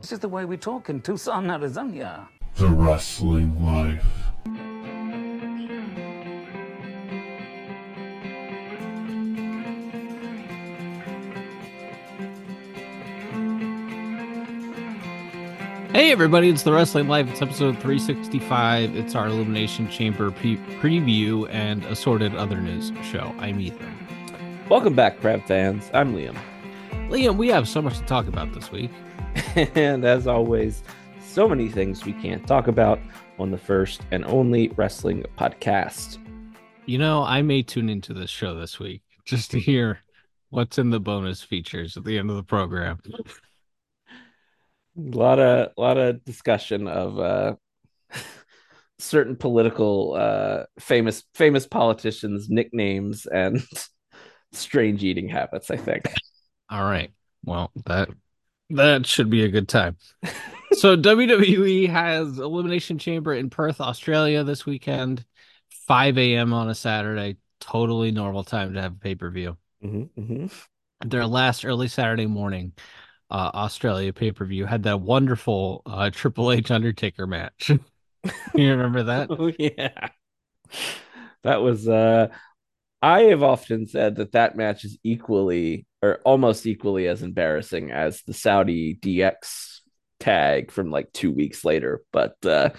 This is the way we talk in Tucson, Arizona. The Wrestling Life. Hey everybody, it's the Wrestling Life. It's episode 365. It's our Elimination Chamber pre- preview and assorted other news show. I'm Ethan. Welcome back, Crab fans. I'm Liam. Liam, we have so much to talk about this week. and as always, so many things we can't talk about on the first and only wrestling podcast. You know, I may tune into this show this week just to hear what's in the bonus features at the end of the program. A lot of a lot of discussion of uh certain political uh famous famous politicians nicknames and strange eating habits, I think. All right. Well, that that should be a good time. so WWE has Elimination Chamber in Perth, Australia this weekend, 5 a.m. on a Saturday. Totally normal time to have a pay-per-view. Mm-hmm, mm-hmm. Their last early Saturday morning uh, Australia pay-per-view had that wonderful uh, Triple H Undertaker match. you remember that? Oh yeah. That was uh I have often said that that match is equally or almost equally as embarrassing as the Saudi DX tag from like 2 weeks later, but uh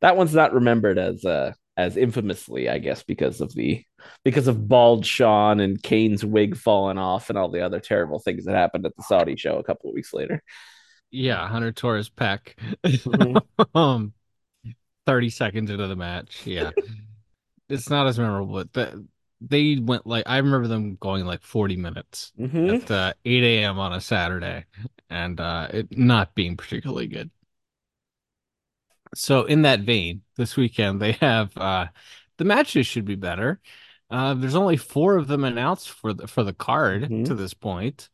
that one's not remembered as uh as infamously, I guess, because of the because of bald Shawn and Kane's wig falling off and all the other terrible things that happened at the Saudi show a couple of weeks later. Yeah, Hunter Torres Peck. Mhm. um, 30 seconds into the match. Yeah. it's not as memorable, but the, they went like, I remember them going like 40 minutes Mhm. at uh, 8 a.m. on a Saturday and uh, it not being particularly good. So, in that vein, this weekend they have uh, the matches should be better. Uh, there's only four of them announced for the for the card Mhm. to this point.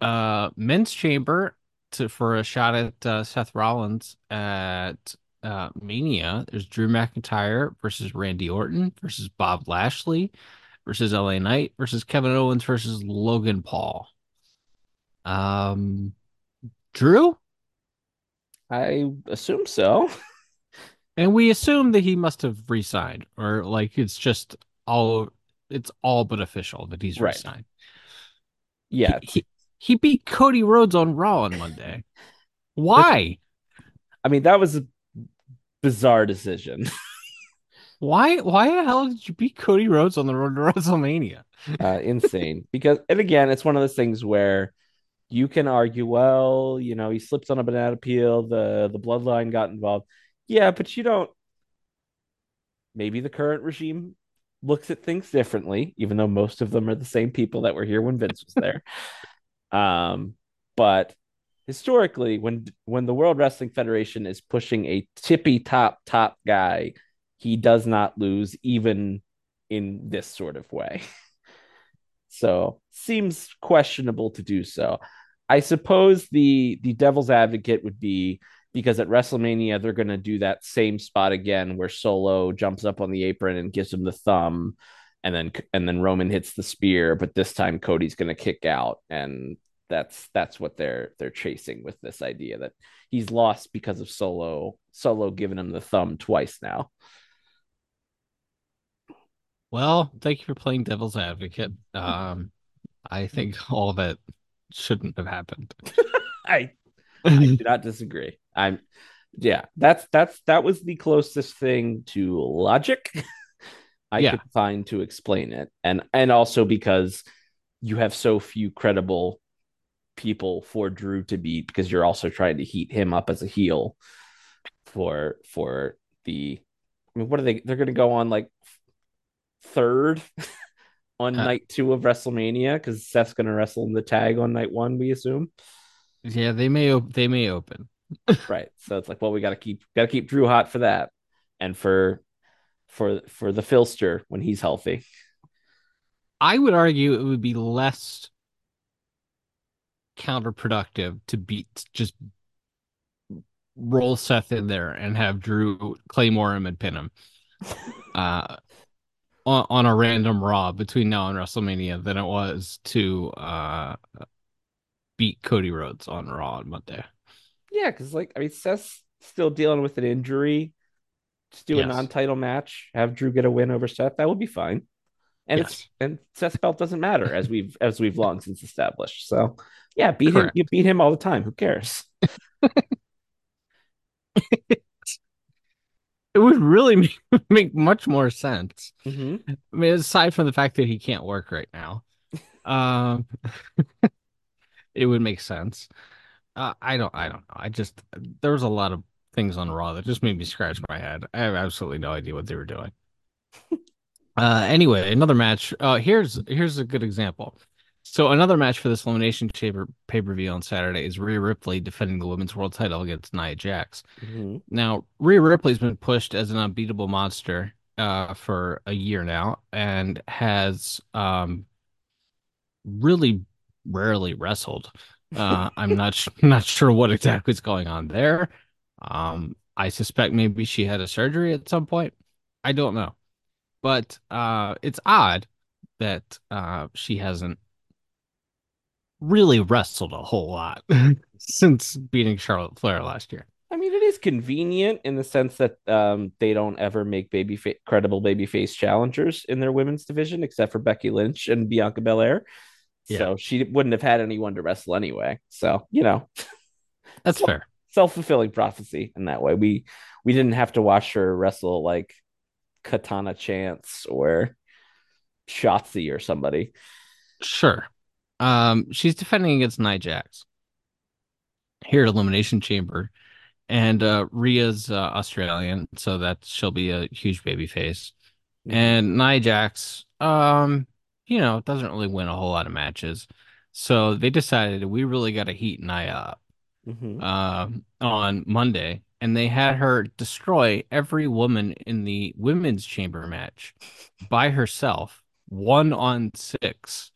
Uh, men's chamber to for a shot at uh, Seth Rollins at uh, Mania. There's Drew McIntyre versus Randy Orton versus Bob Lashley versus LA Knight versus Kevin Owens versus Logan Paul. Um, Drew, I assume so. and we assume that he must have re-signed, or like it's just all it's all but official that he's Right. re-signed. Yeah. He, he beat Cody Rhodes on Raw on Monday. Why? I mean, that was a bizarre decision. Why? Why the hell did you beat Cody Rhodes on the road to WrestleMania? uh, insane because and again it's one of those things where you can argue well you know he slipped on a banana peel the the bloodline got involved yeah but you don't maybe the current regime looks at things differently even though most of them are the same people that were here when Vince was there um but historically when when the World Wrestling Federation is pushing a tippy top top guy he does not lose even in this sort of way so seems questionable to do so. I suppose the the devil's advocate would be because at WrestleMania they're going to do that same spot again where Solo jumps up on the apron and gives him the thumb and then and then Roman hits the spear but this time Cody's going to kick out and that's that's what they're they're chasing with this idea that he's lost because of Solo Solo giving him the thumb twice now. Well, thank you for playing devil's advocate. Um, I think all that shouldn't have happened. I I do not disagree. I'm yeah, that's that's that was the closest thing to logic I Yeah. could find to explain it. And and also because you have so few credible people for Drew to beat because you're also trying to heat him up as a heel for for the I mean what are they they're gonna go on like third on Uh, night two of WrestleMania because Seth's gonna wrestle in the tag on night one, we assume. yeah, they may op- they may open. right so it's like well we got to keep got to keep drew hot for that and for for for the filster when he's healthy I would argue it would be less counterproductive to beat just roll Seth in there and have Drew Claymore him and pin him. Uh on, on a random Raw between now and WrestleMania than it was to uh beat Cody Rhodes on Raw on Monday. Yeah, because like I mean, Seth's still dealing with an injury. Just do a Yes. non-title match, have Drew get a win over Seth. That would be fine. And it's Yes. and Seth's belt doesn't matter as we've as we've long since established. So yeah, beat him. You beat him all the time. Who cares? It would really make, make much more sense. Mm-hmm. I mean, aside from the fact that he can't work right now, um, it would make sense. Uh, I don't, I don't know. I just there was a lot of things on Raw that just made me scratch my head. I have absolutely no idea what they were doing. Uh, anyway, another match. Uh, here's here's a good example. So another match for this Elimination Chamber pay per view on Saturday is Rhea Ripley defending the women's world title against Nia Jax. Mm-hmm. Now, Rhea Ripley's been pushed as an unbeatable monster uh, for a year now and has um, really rarely wrestled. Uh, I'm not sh- not sure what exactly is going on there. Um, I suspect maybe she had a surgery at some point. I don't know, but uh, it's odd that uh, she hasn't really wrestled a whole lot since beating Charlotte Flair last year. I mean, it is convenient in the sense that um, they don't ever make baby fa- credible babyface challengers in their women's division, except for Becky Lynch and Bianca Belair. Yeah. So she wouldn't have had anyone to wrestle anyway. So you know, That's So- fair. self fulfilling prophecy in that way. We we didn't have to watch her wrestle like Katana Chance or Shotzi or somebody. Sure. Um, she's defending against Nia Jax here at Elimination Chamber, and uh, Rhea's uh, Australian, so that she'll be a huge baby face. And Nia Jax, um, you know, doesn't really win a whole lot of matches, so they decided we really got to heat Nia up Mhm. um, on Monday, and they had her destroy every woman in the women's chamber match by herself, one on six,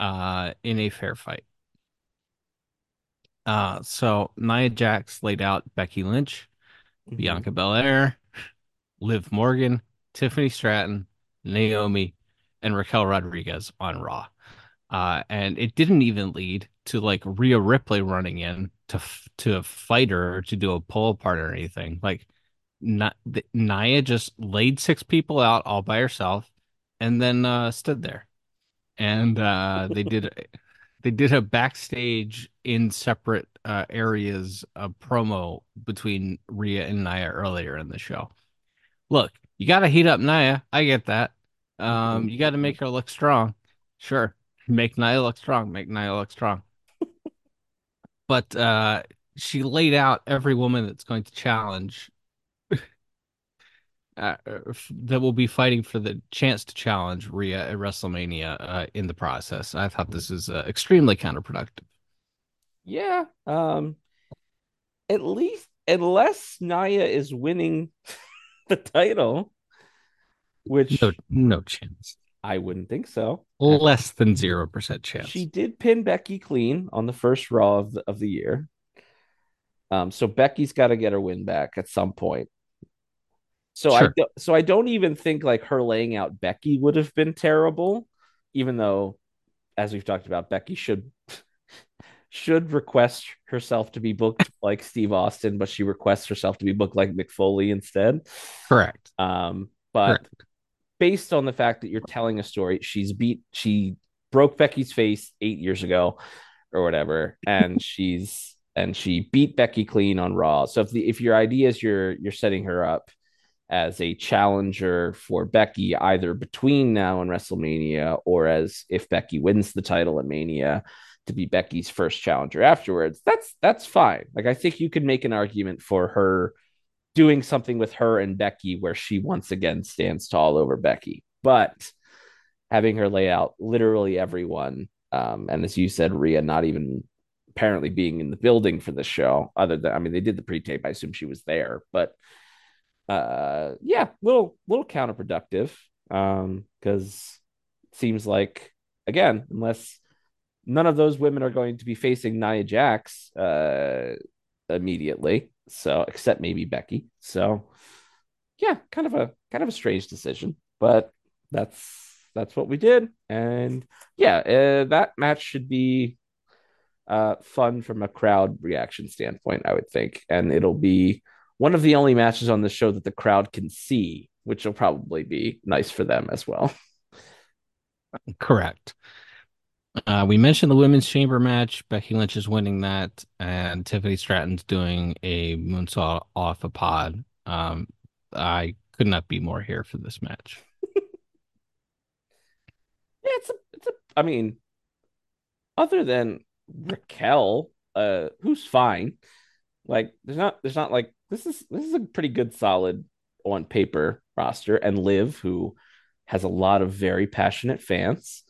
uh, in a fair fight. Uh, so Nia Jax laid out Becky Lynch, Mhm. Bianca Belair, Liv Morgan, Tiffany Stratton, Naomi, and Raquel Rodriguez on Raw. Uh, and it didn't even lead to like Rhea Ripley running in to to fight her or to do a pull apart or anything. Like, Nia just laid six people out all by herself, and then uh, stood there. And uh, they did they did a backstage in separate uh, areas of promo between Rhea and Nia earlier in the show. Look, you got to heat up Nia. I get that. Um, you got to make her look strong. Sure, make Nia look strong. Make Nia look strong. But uh, she laid out every woman that's going to challenge. Uh, that will be fighting for the chance to challenge Rhea at WrestleMania uh, in the process. I thought this is uh, extremely counterproductive. Yeah. Um at least unless Nia is winning the title, which No, no chance. I wouldn't think so. Less than zero percent chance. She did pin Becky clean on the first Raw of the, of the year. Um, so Becky's got to get her win back at some point. So I do, so I don't even think like her laying out Becky would have been terrible, even though, as we've talked about, Becky should should request herself to be booked like Steve Austin, but she requests herself to be booked like Mick Foley instead. Correct. Um, but Correct. Based on the fact that you're telling a story, she's beat, she broke Becky's face eight years ago or whatever, and she's and she beat Becky clean on Raw. So if the if your idea is you're you're setting her up as a challenger for Becky either between now and WrestleMania or as if Becky wins the title at Mania to be Becky's first challenger afterwards, that's that's fine. Like I think you could make an argument for her doing something with her and Becky where she once again stands tall over Becky. But having her lay out literally everyone, um, and as you said, Rhea not even apparently being in the building for the show, other than I mean, they did the pre-tape. I assume she was there, but uh yeah, little little counterproductive. Um, because seems like again, unless none of those women are going to be facing Nia Jax uh immediately. So except maybe Becky. So yeah, kind of a kind of a strange decision, but that's that's what we did. And yeah, uh, that match should be uh, fun from a crowd reaction standpoint, I would think. And it'll be one of the only matches on the show that the crowd can see, which will probably be nice for them as well. Correct. Uh, we mentioned the women's chamber match. Becky Lynch is winning that, and Tiffany Stratton's doing a moonsault off a pod. Um, I could not be more here for this match. yeah, it's a, it's a. I mean, other than Raquel, uh, who's fine. Like, there's not, there's not like this is this is a pretty good, solid on paper roster, and Liv, who has a lot of very passionate fans.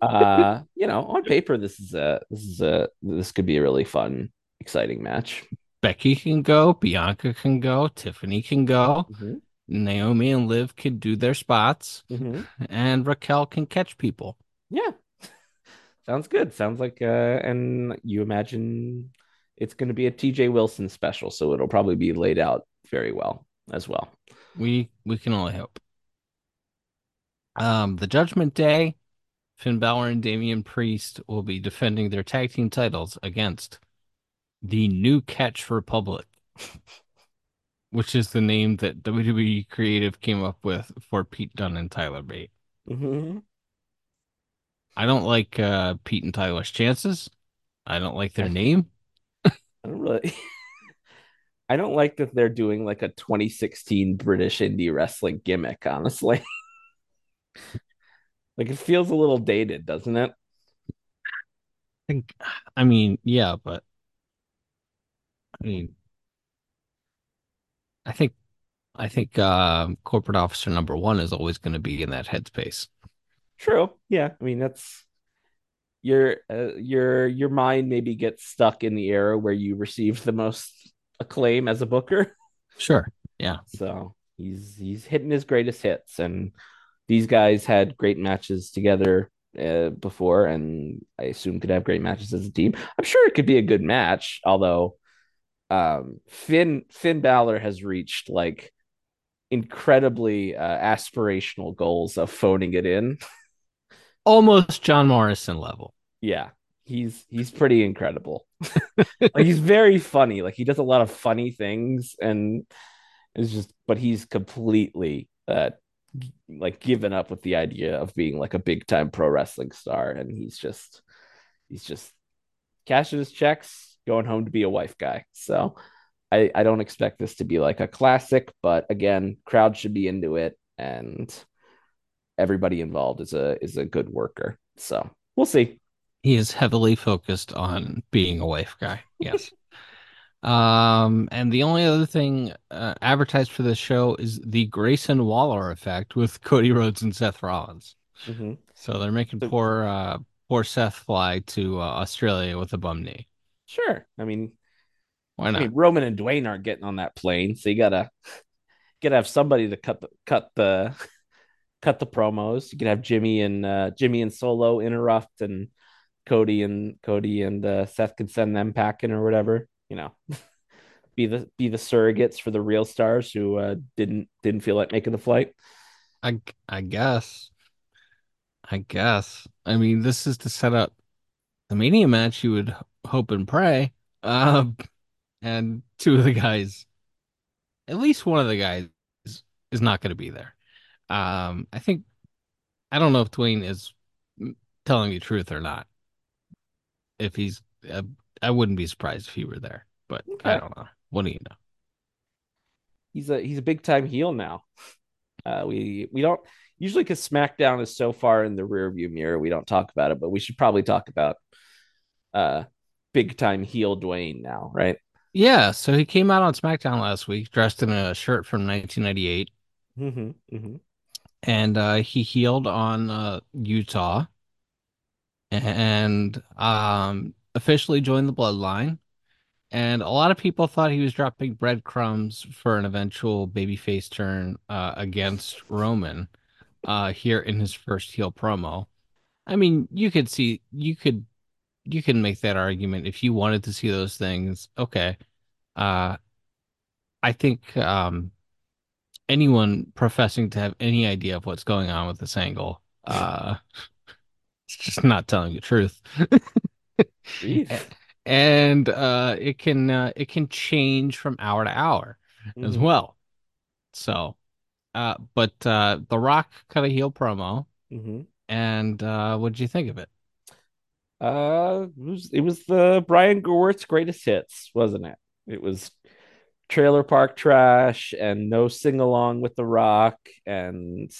Uh, you know, on paper, this is a this is a this could be a really fun, exciting match. Becky can go, Bianca can go, Tiffany can go, Mhm. Naomi and Liv can do their spots, Mhm. and Raquel can catch people. Yeah, sounds good. Sounds like, uh, and you imagine it's going to be a TJ Wilson special, so it'll probably be laid out very well as well. We we can only hope. Um, the Judgment Day, Finn Balor and Damian Priest will be defending their tag team titles against the New Catch Republic, which is the name that WWE Creative came up with for Pete Dunne and Tyler Bate. Mm-hmm. I don't like uh, Pete and Tyler's chances. I don't like their name. I don't really. I don't like that they're doing like a 2016 British indie wrestling gimmick, honestly. Like it feels a little dated, doesn't it? I think, I mean, yeah, but I mean, I think, I think um, corporate officer number one is always going to be in that headspace. True. Yeah. I mean, that's your uh, your your mind maybe gets stuck in the era where you received the most acclaim as a booker. Sure. Yeah. So he's he's hitting his greatest hits, and these guys had great matches together uh, before, and I assume could have great matches as a team. I'm sure it could be a good match, although um, Finn Finn Balor has reached like incredibly uh, aspirational goals of phoning it in. Almost John Morrison level. Yeah, he's he's pretty incredible. like he's very funny. Like he does a lot of funny things, and it's just, but he's completely uh like given up with the idea of being like a big time pro wrestling star, and he's just he's just cashing his checks, going home to be a wife guy. So I I don't expect this to be like a classic, but again, crowd should be into it, and everybody involved is a is a good worker. So we'll see. He is heavily focused on being a wife guy. Yes. um, and the only other thing uh, advertised for this show is the Grayson Waller effect with Cody Rhodes and Seth Rollins. Mhm. So they're making So- poor uh poor Seth fly to uh, Australia with a bum knee. Sure. I mean, Why I not? mean, Roman and Dwayne aren't getting on that plane, so you gotta gotta have somebody to cut the cut the cut the promos. You can have Jimmy and uh, Jimmy and Solo interrupt, and Cody and Cody and uh, Seth can send them packing or whatever. You know, be the be the surrogates for the real stars who uh, didn't didn't feel like making the flight. I I guess. I guess. I mean, this is to set up the Mania match. You would hope and pray. Um, and two of the guys, at least one of the guys, is, is not going to be there. Um, I think I don't know if Dwayne is telling the truth or not. If he's, uh, I wouldn't be surprised if he were there, but I don't know. What do you know? He's a he's a big time heel now. Uh, we we don't usually because SmackDown is so far in the rearview mirror, we don't talk about it, but we should probably talk about uh big time heel Dwayne now, right? Yeah, so he came out on SmackDown last week dressed in a shirt from 1998. Mm-hmm, mm-hmm. and uh, he healed on uh, Utah and um, officially joined the bloodline. And a lot of people thought he was dropping breadcrumbs for an eventual babyface turn uh, against Roman uh, here in his first heel promo. I mean, you could see, you could, you can make that argument if you wanted to see those things. Okay. Uh, I think um, anyone professing to have any idea of what's going on with this angle uh it's just not telling the truth. and uh, it can uh, it can change from hour to hour as Mhm. well. So, uh, but uh, The Rock cut a heel promo, Mhm. and uh, what did you think of it? Uh, it was, it was the Brian Gewirtz greatest hits, wasn't it? It was Trailer Park Trash and No Sing Along with The Rock and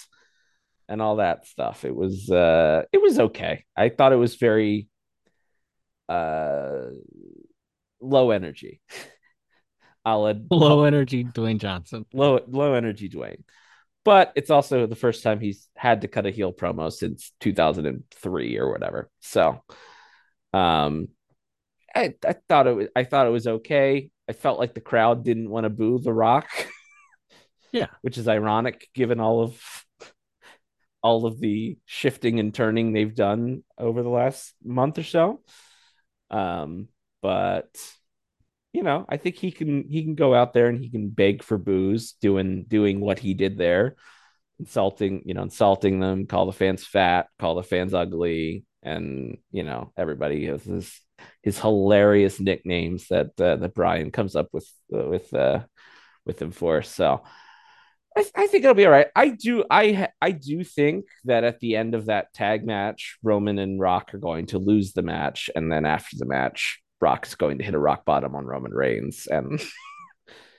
and all that stuff. It was uh it was okay. I thought it was very uh low energy. I'll add Low energy Dwayne Johnson. low low energy Dwayne. But it's also the first time he's had to cut a heel promo since 2003 or whatever. So um I, I thought it was I thought it was okay. I felt like the crowd didn't want to boo The Rock. Yeah. Which is ironic given all of all of the shifting and turning they've done over the last month or so. Um, but you know, I think he can he can go out there and he can beg for booze, doing doing what he did there, insulting you know insulting them, call the fans fat, call the fans ugly, and you know everybody has his his hilarious nicknames that uh, that Brian comes up with uh, with uh, with him for. So I, I think it'll be all right. I do I I do think that at the end of that tag match, Roman and Rock are going to lose the match, and then after the match, Rock's going to hit a rock bottom on Roman Reigns, and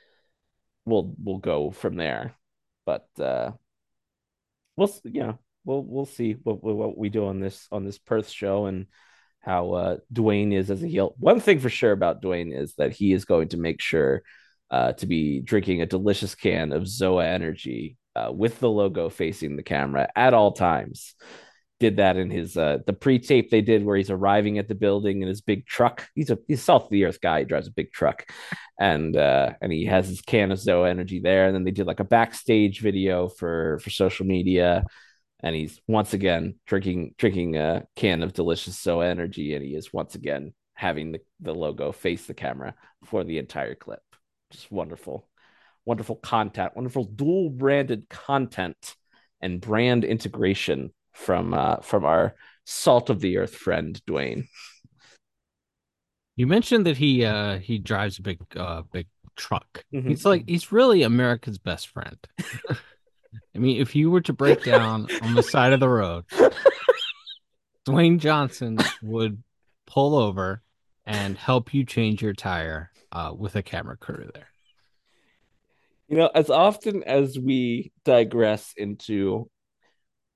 we'll we'll go from there. But uh we'll you know we'll we'll see what what we do on this on this Perth show and how uh Dwayne is as a heel. One thing for sure about Dwayne is that he is going to make sure uh to be drinking a delicious can of Zoa Energy uh, with the logo facing the camera at all times. Did that in his uh the pre-tape they did where he's arriving at the building in his big truck. He's a he's South of the Earth guy. He drives a big truck, and uh and he has his can of Zoa Energy there. And then they did like a backstage video for for social media, and he's once again drinking drinking a can of delicious Zoa Energy, and he is once again having the, the logo face the camera for the entire clip. Just wonderful, wonderful content, wonderful dual branded content and brand integration from uh from our salt of the earth friend Dwayne. You mentioned that he uh he drives a big uh big truck. Mhm. He's like he's really America's best friend. I mean, if you were to break down on the side of the road, Dwayne Johnson would pull over and help you change your tire uh, with a camera crew there. You know, as often as we digress into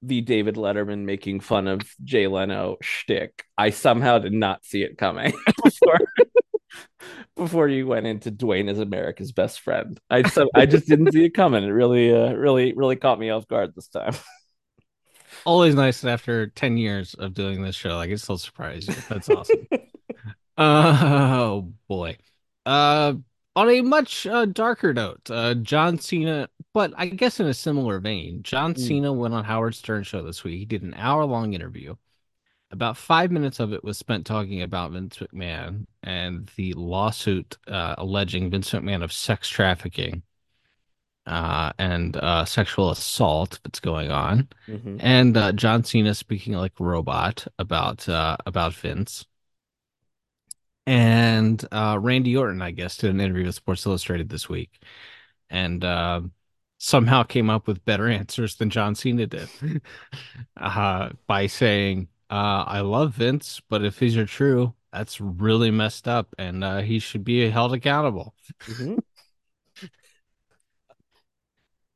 the David Letterman making fun of Jay Leno shtick, I somehow did not see it coming before before you went into Dwayne as America's best friend. I so I just didn't see it coming. It really, uh, really, really caught me off guard this time. Always nice after 10 years of doing this show, I can still surprise you. That's awesome. oh boy. Uh on a much uh, darker note, uh, John Cena, but I guess in a similar vein, John Mm. Cena went on Howard Stern show this week. He did an hour long interview. About five minutes of it was spent talking about Vince McMahon and the lawsuit uh, alleging Vince McMahon of sex trafficking uh, and uh, sexual assault that's going on Mhm. and uh, John Cena speaking like robot about uh, about Vince. And uh, Randy Orton, I guess, did an interview with Sports Illustrated this week, and uh, somehow came up with better answers than John Cena did uh, by saying, uh, "I love Vince, but if these are true, that's really messed up, and uh, he should be held accountable." Mhm.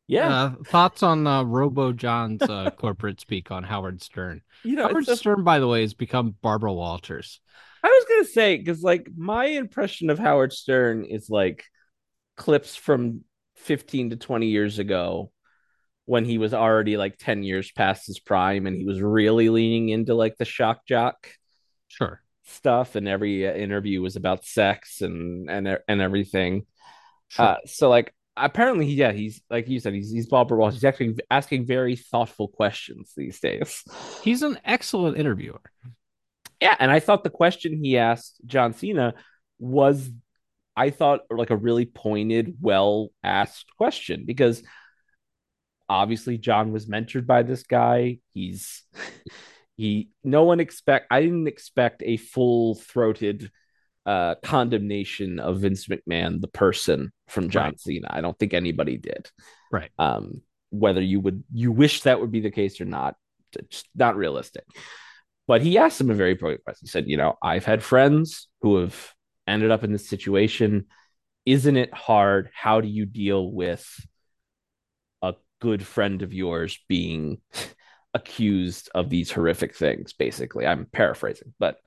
Yeah, Uh, thoughts on uh, Robo John's uh, corporate speak on Howard Stern? you know, Howard Stern, by the way, has become Barbara Walters. I was gonna say because like my impression of Howard Stern is like clips from 15 to 20 years ago when he was already like 10 years past his prime and he was really leaning into like the shock jock Sure. stuff and every uh, interview was about sex and and and everything Sure. uh so like apparently yeah he's like you said he's he's Bob Ross he's actually asking very thoughtful questions these days He's an excellent interviewer. Yeah, and I thought the question he asked John Cena was, I thought, like a really pointed, well asked question because obviously John was mentored by this guy. He's he no one expect I didn't expect a full throated uh condemnation of Vince McMahon the person from John Right. Cena. I don't think anybody did. Right. Um whether you would you wish that would be the case or not, it's not realistic. But he asked him a very important question. He said, you know, I've had friends who have ended up in this situation. Isn't it hard? How do you deal with a good friend of yours being accused of these horrific things? Basically, I'm paraphrasing, but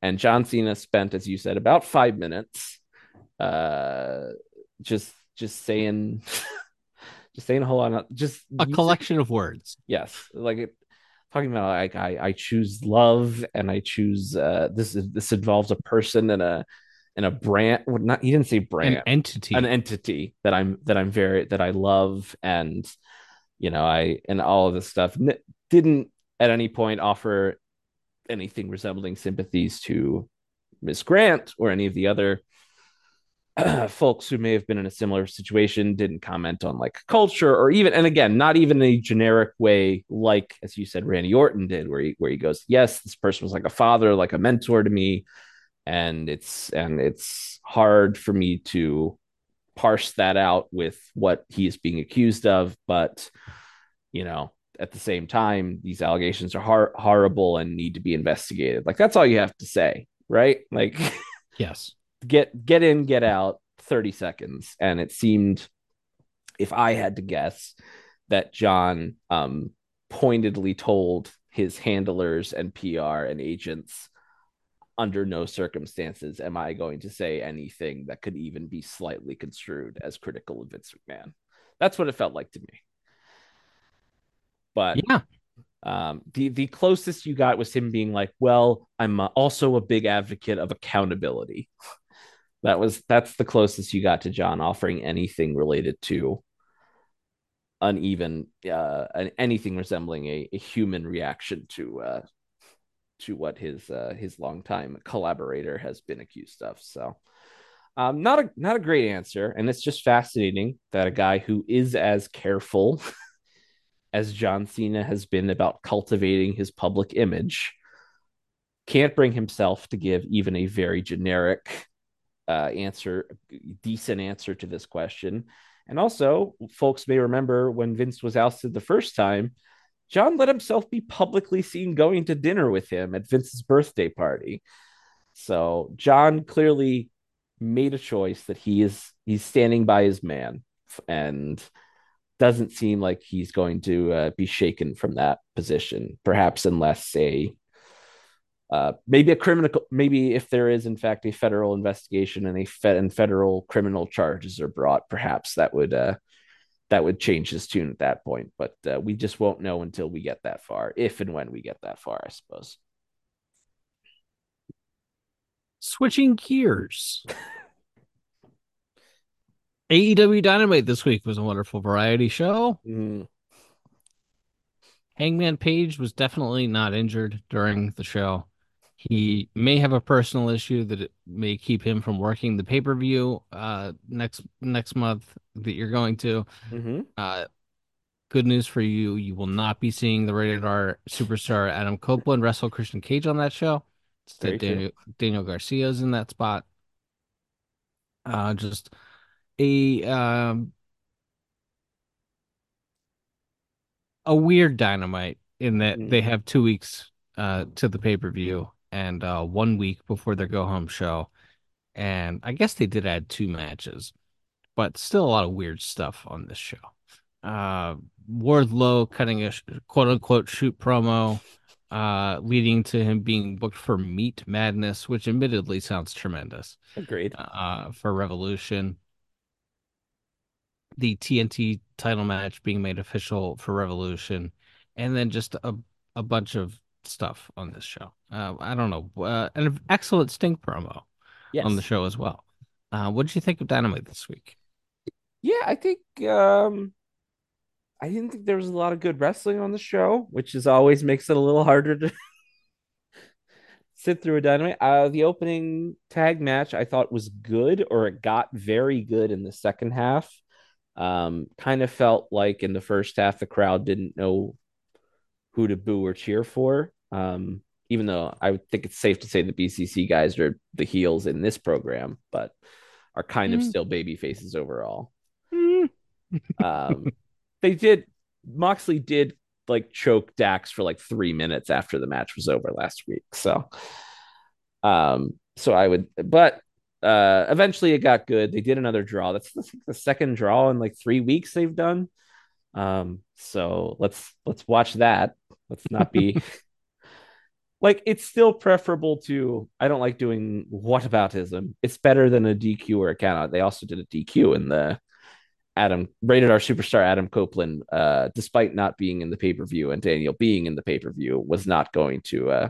and John Cena spent, as you said, about five minutes, uh, just just saying, just saying a whole lot, of, just A collection of words. yes like it talking about like i i choose love and i choose uh this is this involves a person and a and a brand well, not he didn't say brand An entity. an entity that i'm that i'm very that i love and you know i and all of this stuff N- didn't at any point offer anything resembling sympathies to miss grant or any of the other folks who may have been in a similar situation didn't comment on like culture or even and again not even a generic way like as you said Randy Orton did where he where he goes yes this person was like a father like a mentor to me and it's and it's hard for me to parse that out with what he is being accused of but you know at the same time these allegations are hor- horrible and need to be investigated like that's all you have to say right like yes. Get get in, get out, 30 seconds. And it seemed, if I had to guess, that John um, pointedly told his handlers and PR and agents, under no circumstances am I going to say anything that could even be slightly construed as critical of Vince McMahon. That's what it felt like to me. But Yeah. um, the the closest you got was him being like, "Well, I'm uh, also a big advocate of accountability." That was that's the closest you got to John offering anything related to uneven, uh, an- anything resembling a, a human reaction to uh, to what his uh, his longtime collaborator has been accused of. So, um, not a not a great answer, and it's just fascinating that a guy who is as careful as John Cena has been about cultivating his public image can't bring himself to give even a very generic uh, answer, decent answer to this question. And also, folks may remember when Vince was ousted the first time, John let himself be publicly seen going to dinner with him at Vince's birthday party. So John clearly made a choice that he is he's standing by his man and doesn't seem like he's going to uh, be shaken from that position perhaps unless a uh, maybe a criminal maybe if there is in fact a federal investigation and a fed and federal criminal charges are brought perhaps that would uh that would change his tune at that point but uh, we just won't know until we get that far if and when we get that far i suppose Switching gears. AEW Dynamite this week was a wonderful variety show. Mm, Hangman Page was definitely not injured during the show. He may have a personal issue that it may keep him from working the pay-per-view uh next next month that you're going to. mhm. Uh good news for you, you will not be seeing the rated R superstar Adam Copeland wrestle Christian Cage on that show. Instead, true. Daniel, Daniel Garcia's in that spot. Uh just a um a weird dynamite in that they Mm. have two weeks uh to the pay-per-view and uh one week before their go home show. And I guess they did add two matches, but still a lot of weird stuff on this show. Uh Wardlow cutting a quote unquote shoot promo, uh leading to him being booked for Meat Madness, which admittedly sounds tremendous agreed uh, for Revolution. The TNT title match being made official for Revolution, and then just a a bunch of stuff on this show. Uh, I don't know, uh, an excellent Sting promo yes on the show as well. Uh, what did you think of Dynamite this week? yeah i think um i didn't think there was a lot of good wrestling on the show which is always makes it a little harder to sit through a dynamite uh the opening tag match i thought was good or it got very good in the second half um kind of felt like in the first half the crowd didn't know who to boo or cheer for Um, even though I would think it's safe to say the BCC guys are the heels in this program, but are kind of Mm. still baby faces overall. Mm. Um, they did Moxley did like choke Dax for like three minutes after the match was over last week. So, um, so I would, but uh, eventually it got good. They did another draw. That's the, the second draw in like three weeks they've done. Um, so let's let's watch that. Let's not be like it's still preferable to I don't like doing whataboutism. It's better than a DQ or a count out. They also did a DQ in the Adam rated R superstar Adam Copeland, uh, despite not being in the pay per view and Daniel being in the pay per view, was not going to uh,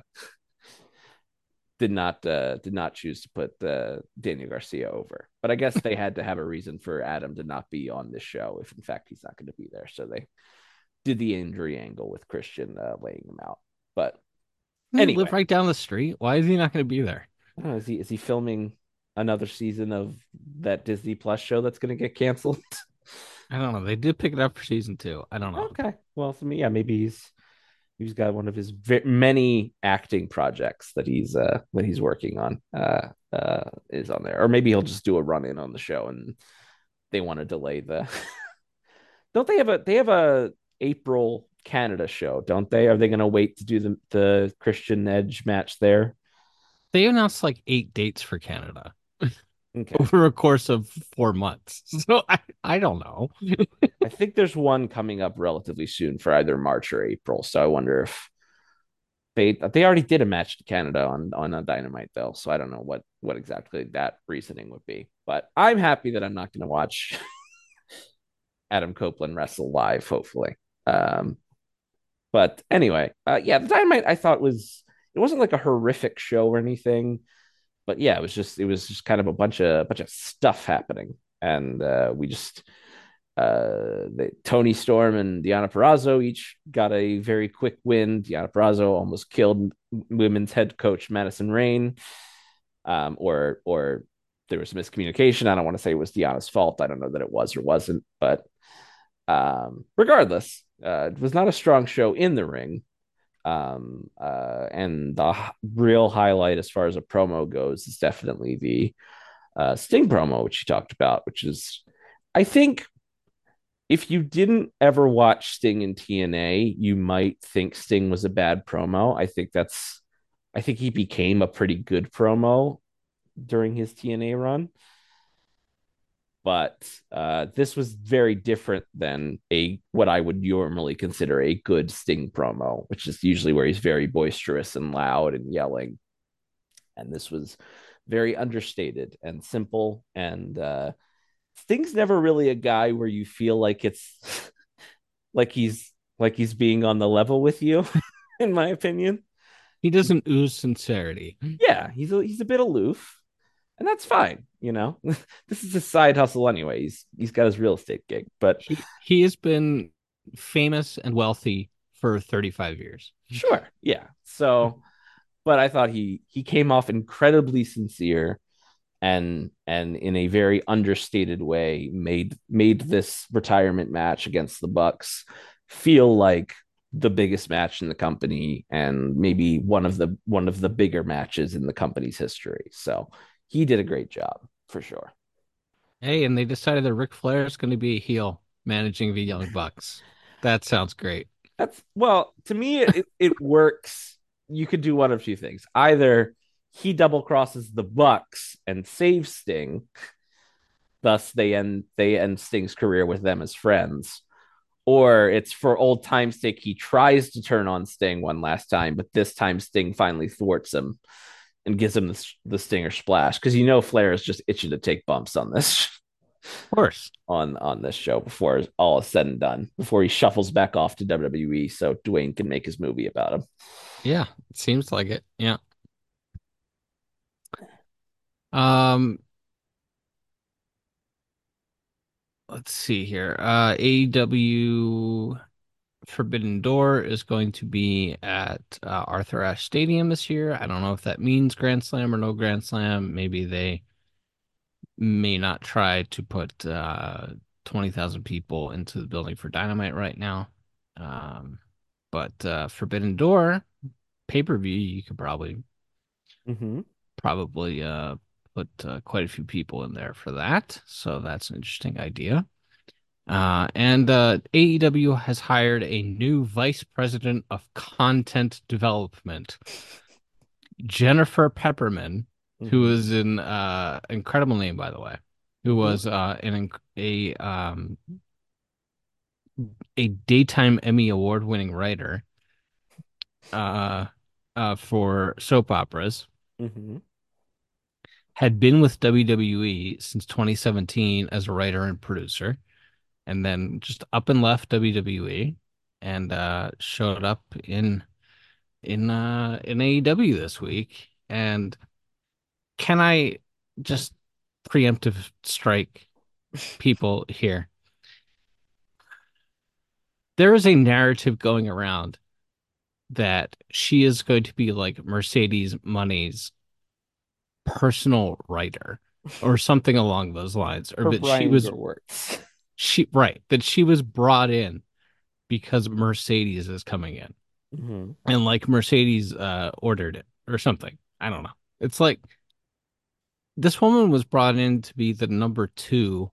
did not uh, did not choose to put uh, Daniel Garcia over. But I guess they had to have a reason for Adam to not be on this show if in fact he's not going to be there. So they did the injury angle with Christian uh, laying him out. But Anyway. live right down the street. Why is he not going to be there? Know, is he is he filming another season of that Disney Plus show that's going to get canceled? I don't know. They did pick it up for season two. I don't know. Okay. Well, for me, yeah, maybe he's he's got one of his ve- many acting projects that he's uh that he's working on uh uh is on there, or maybe he'll just do a run in on the show and they want to delay the. don't they have a they have a April Canada show? Don't they? Are they going to wait to do the the Christian Edge match there? They announced like eight dates for Canada Okay. over a course of four months. So I, I don't know. I think there's one coming up relatively soon for either March or April. So I wonder if they they already did a match to Canada on on a Dynamite though. So I don't know what what exactly that reasoning would be. But I'm happy that I'm not going to watch Adam Copeland wrestle live. Hopefully. Um, but anyway, uh, yeah, the Dynamite I thought was it wasn't like a horrific show or anything, but yeah, it was just it was just kind of a bunch of a bunch of stuff happening, and uh, we just uh, the, Toni Storm and Deonna Purrazzo each got a very quick win. Deonna Purrazzo almost killed women's head coach Madison Rayne, um, or or there was miscommunication. I don't want to say it was Diana's fault. I don't know that it was or wasn't, but um, regardless, uh, it was not a strong show in the ring. Um, uh, and the h- real highlight as far as a promo goes is definitely the uh, Sting promo, which you talked about, which is, I think, if you didn't ever watch Sting in TNA, you might think Sting was a bad promo. I think that's, I think he became a pretty good promo during his TNA run. But uh, this was very different than a what I would normally consider a good Sting promo, which is usually where he's very boisterous and loud and yelling. And this was very understated and simple. And uh, Sting's never really a guy where you feel like it's like he's like he's being on the level with you, in my opinion. He doesn't ooze sincerity. Yeah, he's a, he's a bit aloof, and that's fine. You know, this is a side hustle anyway. He's he's got his real estate gig, but He, he has been famous and wealthy for 35 years. sure, yeah. So, but I thought he he came off incredibly sincere, and and in a very understated way made made this retirement match against the Bucks feel like the biggest match in the company and maybe one of the one of the bigger matches in the company's history. So he did a great job for sure. Hey, and they decided that Ric Flair is going to be a heel managing the Young Bucks. That sounds great. That's well, to me, it, it works. You could do one of two things. Either he double crosses the Bucks and saves Sting, thus they end they end Sting's career with them as friends. Or it's for old time's sake, he tries to turn on Sting one last time, but this time Sting finally thwarts him and gives him the, the Stinger splash. Because you know Flair is just itching to take bumps on this Of course. on on this show before all is said and done, before he shuffles back off to WWE so Dwayne can make his movie about him. Yeah, it seems like it. Yeah. Um, let's see here. Uh, AEW Forbidden Door is going to be at uh, Arthur Ashe Stadium this year. I don't know if that means Grand Slam or no Grand Slam. Maybe they may not try to put uh 20,000 people into the building for Dynamite right now. Um, but uh, Forbidden Door pay-per-view, you could probably Mm-hmm. probably uh put uh, quite a few people in there for that. So that's an interesting idea. Uh, and uh, AEW has hired a new vice president of content development, Jennifer Pepperman, who is an uh, incredible name, by the way, who was uh, an a um, a daytime Emmy award winning writer uh, uh, for soap operas. Mm-hmm. had been with WWE since 2017 as a writer and producer, and then just up and left WWE and uh, showed up in in uh, in AEW this week. And can I just preemptive strike people here? There is a narrative going around that she is going to be like Mercedes Moné's personal writer or something along those lines or that she was Gewirtz. she right that she was brought in because Mercedes is coming in. Mm-hmm. and like Mercedes uh ordered it or something. I don't know. It's like this woman was brought in to be the number 2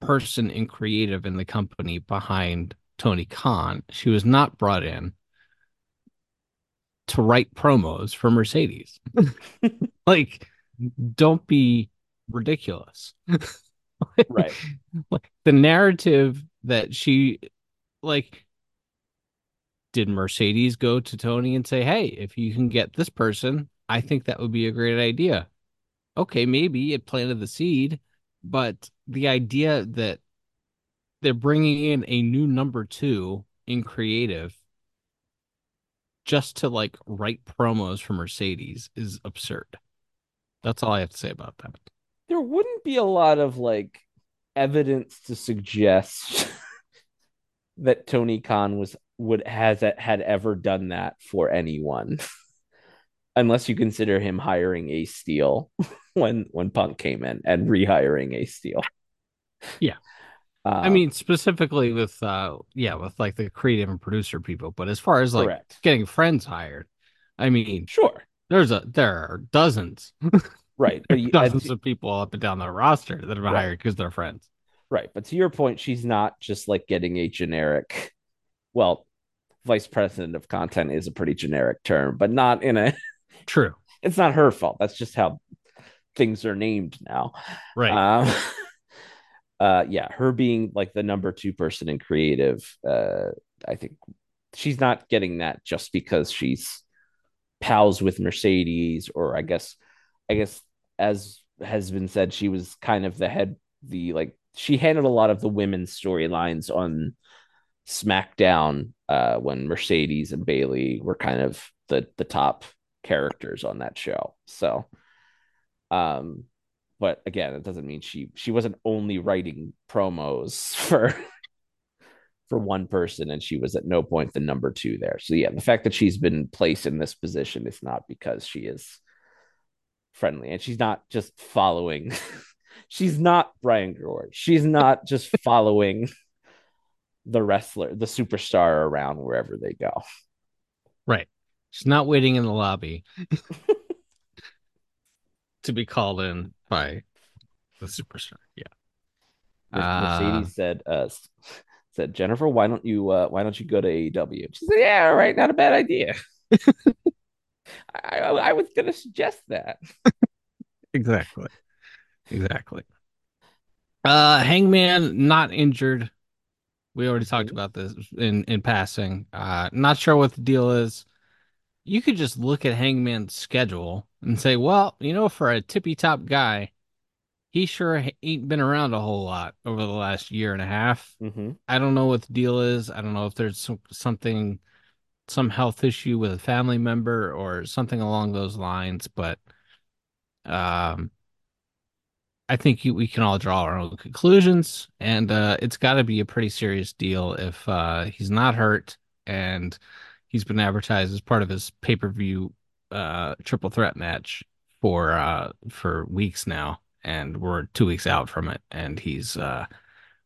person in creative in the company behind Tony Khan. She was not brought in to write promos for Mercedes. Like don't be ridiculous Right. like the narrative that she like did Mercedes go to Tony and say, "Hey, if you can get this person, I think that would be a great idea." Okay, maybe it planted the seed, but the idea that they're bringing in a new number 2 in creative just to like write promos for Mercedes is absurd. That's all I have to say about that. There wouldn't be a lot of like evidence to suggest that Tony Khan was would has had ever done that for anyone. Unless you consider him hiring Ace Steel when when Punk came in and rehiring Ace Steel. Yeah. I Um, mean, specifically with uh yeah, with like the creative and producer people, but as far as like correct. getting friends hired, I mean, Sure. there's a there are dozens, Right. But you, dozens of people up and down the roster that have been Right. hired because they're friends. Right. But to your point, she's not just like getting a generic, well, vice president of content is a pretty generic term, but not in a, True. it's not her fault. That's just how things are named now. Right. Um, uh, yeah, her being like the number two person in creative, uh, I think she's not getting that just because she's pals with Mercedes, or I guess, I guess as has been said, she was kind of the head, the like she handled a lot of the women's storylines on SmackDown uh, when Mercedes and Bayley were kind of the the top characters on that show. So, um, but again, it doesn't mean she she wasn't only writing promos for for one person, and she was at no point the number two there. So yeah, the fact that she's been placed in this position is not because she is friendly, and she's not just following. she's not Brian Gewirtz. She's not just following the wrestler, the superstar around wherever they go. right. She's not waiting in the lobby to be called in by the superstar. Yeah. Mercedes Uh, said, uh, said Jennifer, why don't you, uh, why don't you go to AEW? She said, yeah, all right, not a bad idea. I, I, was gonna suggest that. Exactly. Exactly. Uh Hangman not injured. We already talked about this in in passing. Uh not sure what the deal is. You could just look at Hangman's schedule and say, well, you know, for a tippy top guy, he sure ain't been around a whole lot over the last year and a half. Mm-hmm. I don't know what the deal is. I don't know if there's some, something, some health issue with a family member or something along those lines, but um, I think you, we can all draw our own conclusions, and uh, it's got to be a pretty serious deal if uh, he's not hurt and he's been advertised as part of his pay per view uh, triple threat match for uh, for weeks now, and we're two weeks out from it, and he's uh,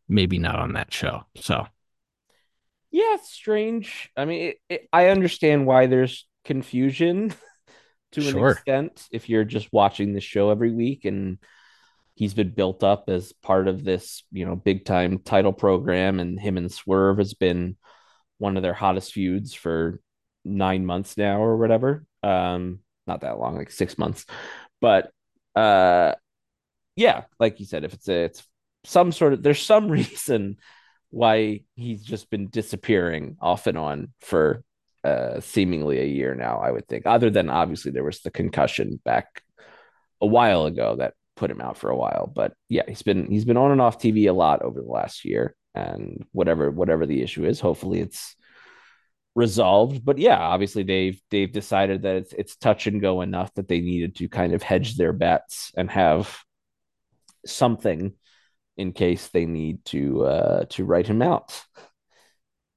maybe not on that show. So Yeah, it's strange. I mean, it, it, I understand why there's confusion to an Sure. extent if you're just watching the show every week and he's been built up as part of this, you know, big time title program and him and Swerve has been one of their hottest feuds for 9 months now or whatever. Um not that long, like 6 months. But uh yeah, like you said if it's a, it's some sort of there's some reason why he's just been disappearing off and on for uh, seemingly a year now, I would think. Other than obviously there was the concussion back a while ago that put him out for a while. But yeah, he's been he's been on and off TV a lot over the last year. And whatever whatever the issue is, hopefully it's resolved. But yeah, obviously they've they've decided that it's it's touch and go enough that they needed to kind of hedge their bets and have something in case they need to uh to write him out.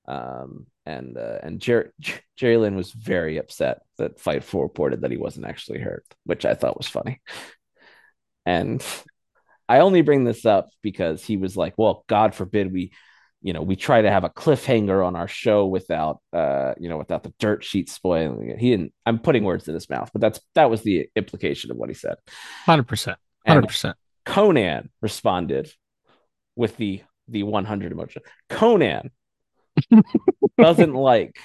Um and uh, and Jer- Jerry Lynn was very upset that Fightful reported that he wasn't actually hurt, which I thought was funny. And I only bring this up because he was like, "Well, God forbid we, you know, we try to have a cliffhanger on our show without, uh, you know, without the dirt sheet spoiling it." He didn't. I'm putting words in his mouth, but that's that was the implication of what he said. Hundred percent. Hundred percent. Conan responded with the the 100 emotion. Conan doesn't like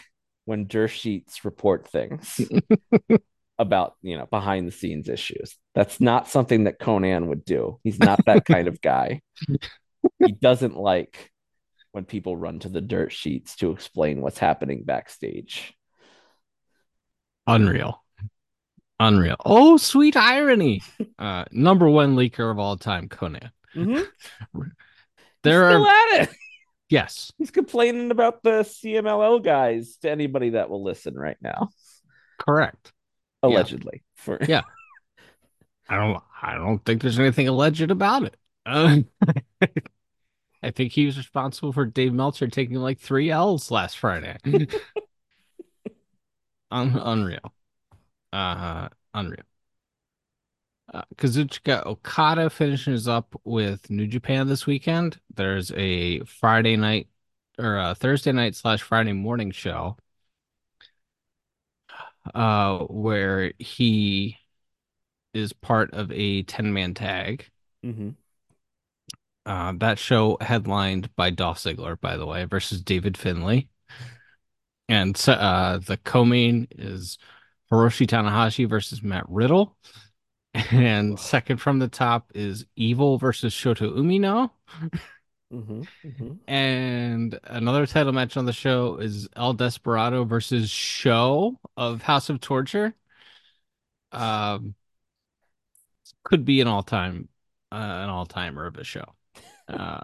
when dirt sheets report things about you know behind the scenes issues. That's not something that Conan would do. He's not that kind of guy. He doesn't like when people run to the dirt sheets to explain what's happening backstage. Unreal. Unreal. Oh, sweet irony. Uh, number one leaker of all time, Conan. Mm-hmm. There Still are at it. yes, He's complaining about the CMLL guys to anybody that will listen right now. correct. Allegedly. For Yeah. I don't. I don't think there's anything alleged about it. Uh, I think he was responsible for Dave Meltzer taking like three L's last Friday. Un- unreal. Uh, unreal. Uh, Kazuchika Okada finishes up with New Japan this weekend. There's a Friday night or a Thursday night slash Friday morning show uh, where he is part of a 10 man tag. hmm Uh, that show headlined by Dolph Ziggler, by the way, versus David Finlay. And uh, the co-main is Hiroshi Tanahashi versus Matt Riddle. And second from the top is Evil versus Shota Umino. hmm hmm And another title match on the show is El Desperado versus SHO of House of Torture. Um, could be an all-time, uh, an all-timer of a show. Uh,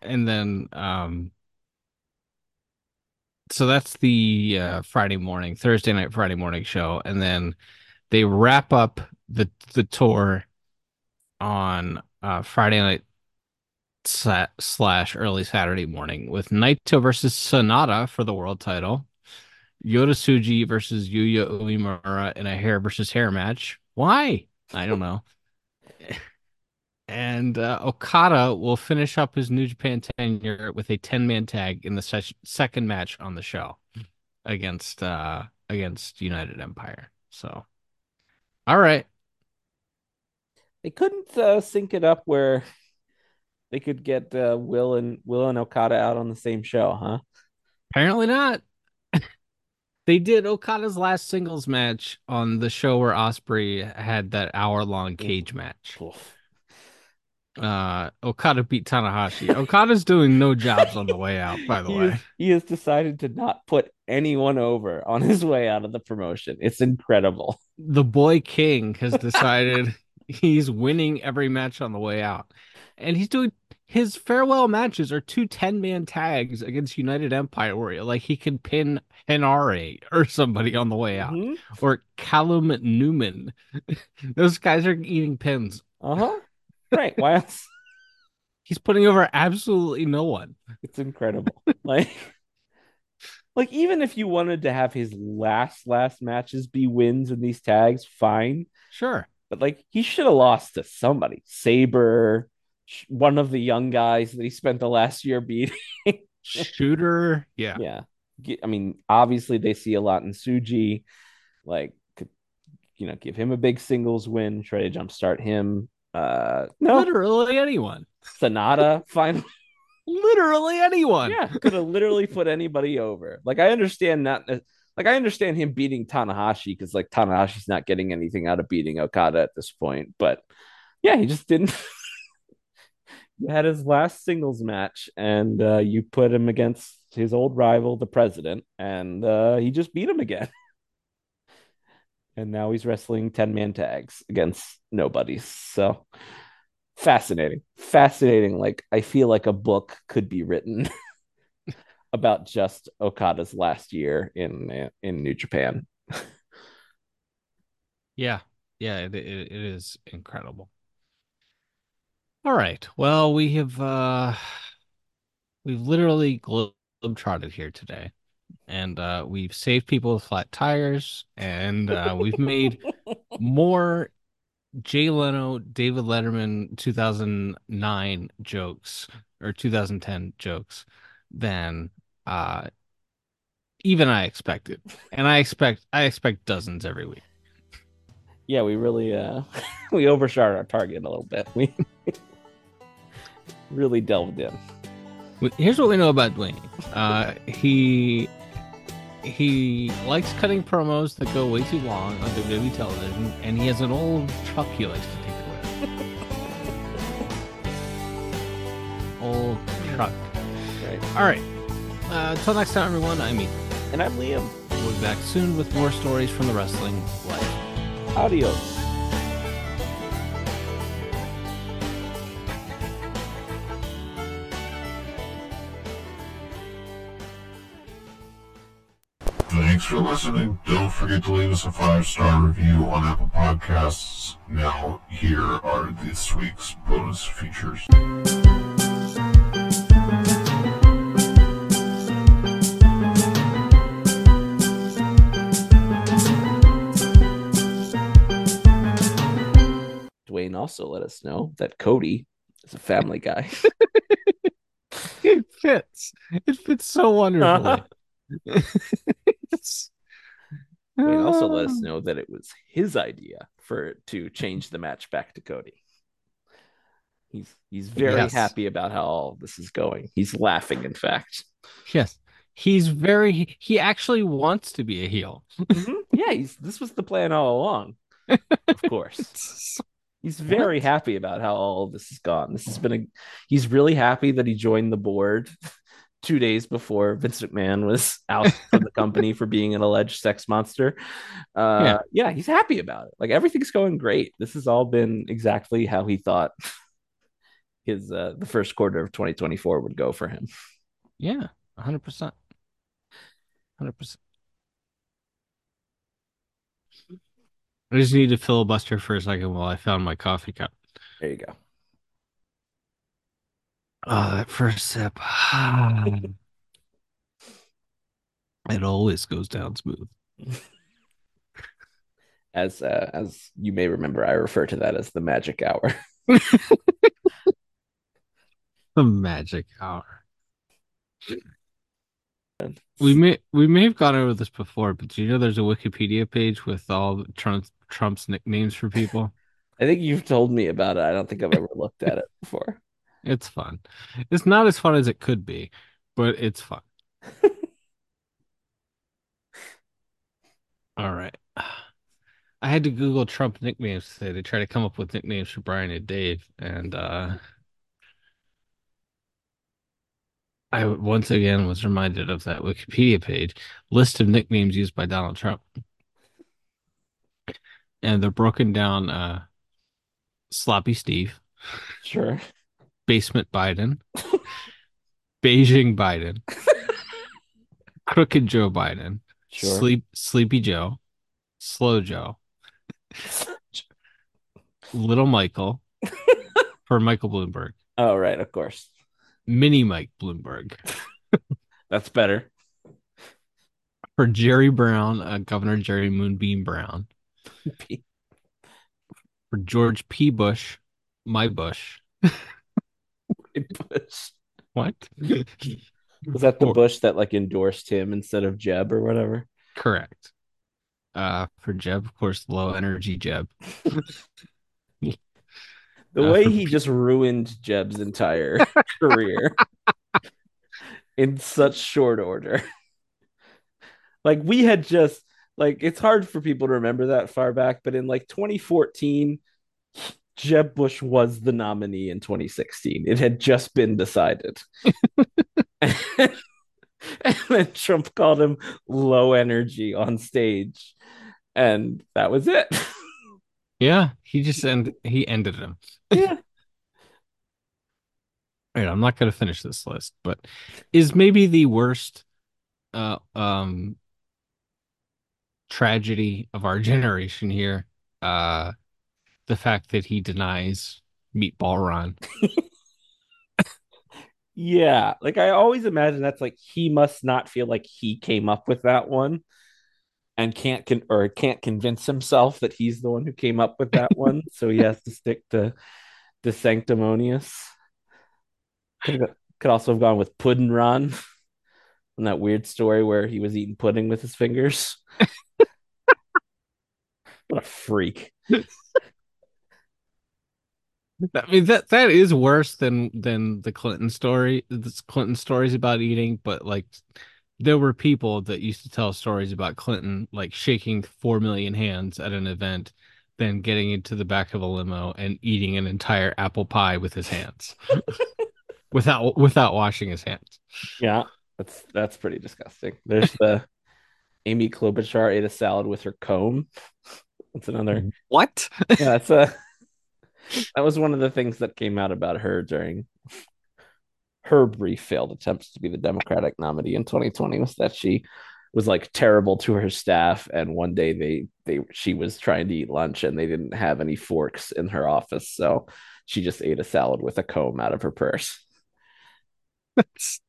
and then, um, so that's the uh, Friday morning, Thursday night, Friday morning show, and then they wrap up the the tour on uh, Friday night slash early Saturday morning with Naito versus Sanada for the world title, Yota Tsuji versus Yuya Uemura in a hair versus hair match. Why? I don't know. And uh, Okada will finish up his New Japan tenure with a 10 man tag in the se- second match on the show against uh against United Empire. So, all right. They couldn't uh, sync it up where they could get uh, Will and Will and Okada out on the same show, huh? Apparently not. they did Okada's last singles match on the show where Ospreay had that hour long cage match. Oof. Uh, Okada beat Tanahashi. Okada's doing no jobs on the way out, by the he, way. Has, he has decided to not put anyone over on his way out of the promotion. It's incredible. The boy king has decided he's winning every match on the way out. And he's doing his farewell matches are two 10 man tags against United Empire where like he can pin Henare or somebody on the way out. Mhm. Or Callum Newman. Those guys are eating pins. Uh-huh. Right. Why else? He's putting over absolutely no one. It's incredible. like like even if you wanted to have his last last matches be wins in these tags, fine. Sure. But like he should have lost to somebody. Saber, one of the young guys that he spent the last year beating. Shooter. Yeah. yeah. I mean, obviously they see a lot in Tsuji. Like, could, you know, give him a big singles win, try to jumpstart him. Uh, no, Literally anyone. Sanada finally. Literally anyone. yeah, could have literally put anybody over. Like, I understand not. Like, I understand him beating Tanahashi because, like, Tanahashi's not getting anything out of beating Okada at this point. But yeah, he just didn't. he had his last singles match, and uh, you put him against his old rival, the president, and uh, he just beat him again. and now he's wrestling 10 man tags against nobodies. So fascinating. Fascinating. Like, I feel like a book could be written about just Okada's last year in in New Japan. Yeah. Yeah. It, it, it is incredible. All right. Well, we have uh we've literally globe-trotted here today. And uh we've saved people with flat tires and uh we've made more Jay Leno, David Letterman 2009 jokes or 2010 jokes than uh even I expected. And I expect I expect dozens every week. Yeah, we really uh we overshot our target a little bit. We really delved in. Here's what we know about Dwayne. Uh, he he likes cutting promos that go way too long on WWE television, and he has an old truck he likes to take away. old truck. Right. All right. Uh, until next time, everyone. I'm Ethan. And I'm Liam. We'll be back soon with more stories from the wrestling life. Adios. Thanks for listening. Don't forget to leave us a five star review on Apple Podcasts. Now, here are this week's bonus features. Also let us know that Cody is a family guy. It fits. It fits so wonderfully. Uh-huh. It's- Dwayne also let us know that it was his idea for to change the match back to Cody. He's he's very Yes. happy about how all this is going. He's laughing, in fact. Yes. He's very he actually wants to be a heel. Mm-hmm. Yeah, he's this was the plan all along. Of course. He's very what? happy about how all of this has gone. This has been a he's really happy that he joined the board two days before Vince McMahon was out from the company for being an alleged sex monster. Uh, yeah. yeah, he's happy about it. Like everything's going great. This has all been exactly how he thought his uh, the first quarter of 2024 would go for him. Yeah, 100%. 100%. I just need to filibuster for a second while I found my coffee cup. There you go. Oh, that first sip. it always goes down smooth. As uh, as you may remember, I refer to that as the magic hour. The magic hour. We may we may have gone over this before, but do you know there's a Wikipedia page with all Trump's Trump's nicknames for people? I think you've told me about it. I don't think I've ever looked at it before. It's fun. It's not as fun as it could be, but it's fun. All right. I had to Google Trump nicknames today to try to come up with nicknames for Brian and Dave, and uh I once again was reminded of that Wikipedia page list of nicknames used by Donald Trump. And they're broken down uh Sloppy Steve, Sure. Basement Biden, Beijing Biden, Crooked Joe Biden, Sure. Sleep Sleepy Joe, Slow Joe, Little Michael. For Michael Bloomberg, Oh, right, of course. Mini Mike Bloomberg That's better. for Jerry Brown, uh, Governor Jerry Moonbeam Brown, for George P. Bush, my Bush. Bush. What? Was that the For- Bush that like endorsed him instead of Jeb or whatever? Correct. Uh, for Jeb, of course, low energy Jeb. The way he just ruined Jeb's entire career in such short order. like we had just like it's hard for people to remember that far back, but in like 2014, Jeb Bush was the nominee in 2016. It had just been decided. and then Trump called him low energy on stage. And that was it. Yeah, he just end he ended him. yeah. All right, I'm not going to finish this list, but is maybe the worst uh um tragedy of our generation here uh the fact that he denies Meatball Ron. Yeah, like I always imagine that's like he must not feel like he came up with that one and can't con- or can't convince himself that he's the one who came up with that one, so he has to stick to the DeSanctimonious. Could have, could also have gone with Puddin' Ron and that weird story where he was eating pudding with his fingers. what a freak. I mean that that is worse than than the Clinton story. The Clinton stories about eating, but like there were people that used to tell stories about Clinton like shaking four million hands at an event, then getting into the back of a limo and eating an entire apple pie with his hands. without without washing his hands. Yeah, that's that's pretty disgusting. There's the Amy Klobuchar ate a salad with her comb. That's another mm-hmm. What? yeah, that's a that was one of the things that came out about her during her brief failed attempts to be the Democratic nominee in 2020 was that she was like terrible to her staff and one day they they she was trying to eat lunch and they didn't have any forks in her office so she just ate a salad with a comb out of her purse. It's,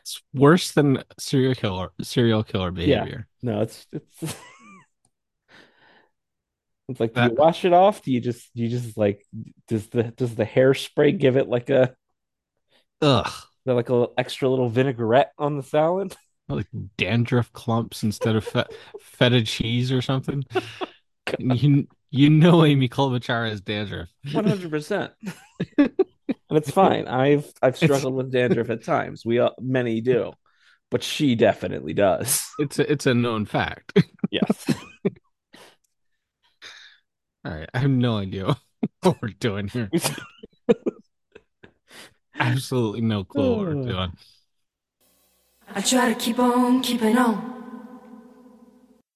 it's worse than serial killer serial killer behavior. no it's it's it's like do you wash it off? Do you just do you just like does the does the hairspray give it like a Ugh. there like a little extra little vinaigrette on the salad Like dandruff clumps instead of fe- feta cheese or something. You you know Amy Klobuchar has dandruff. One hundred percent. And it's fine. I've I've struggled with dandruff at times. We all, many do, but she definitely does. It's a, it's a known fact. Yes. All right, I have no idea what we're doing here. Absolutely no clue what we're doing. I try to keep on keeping on.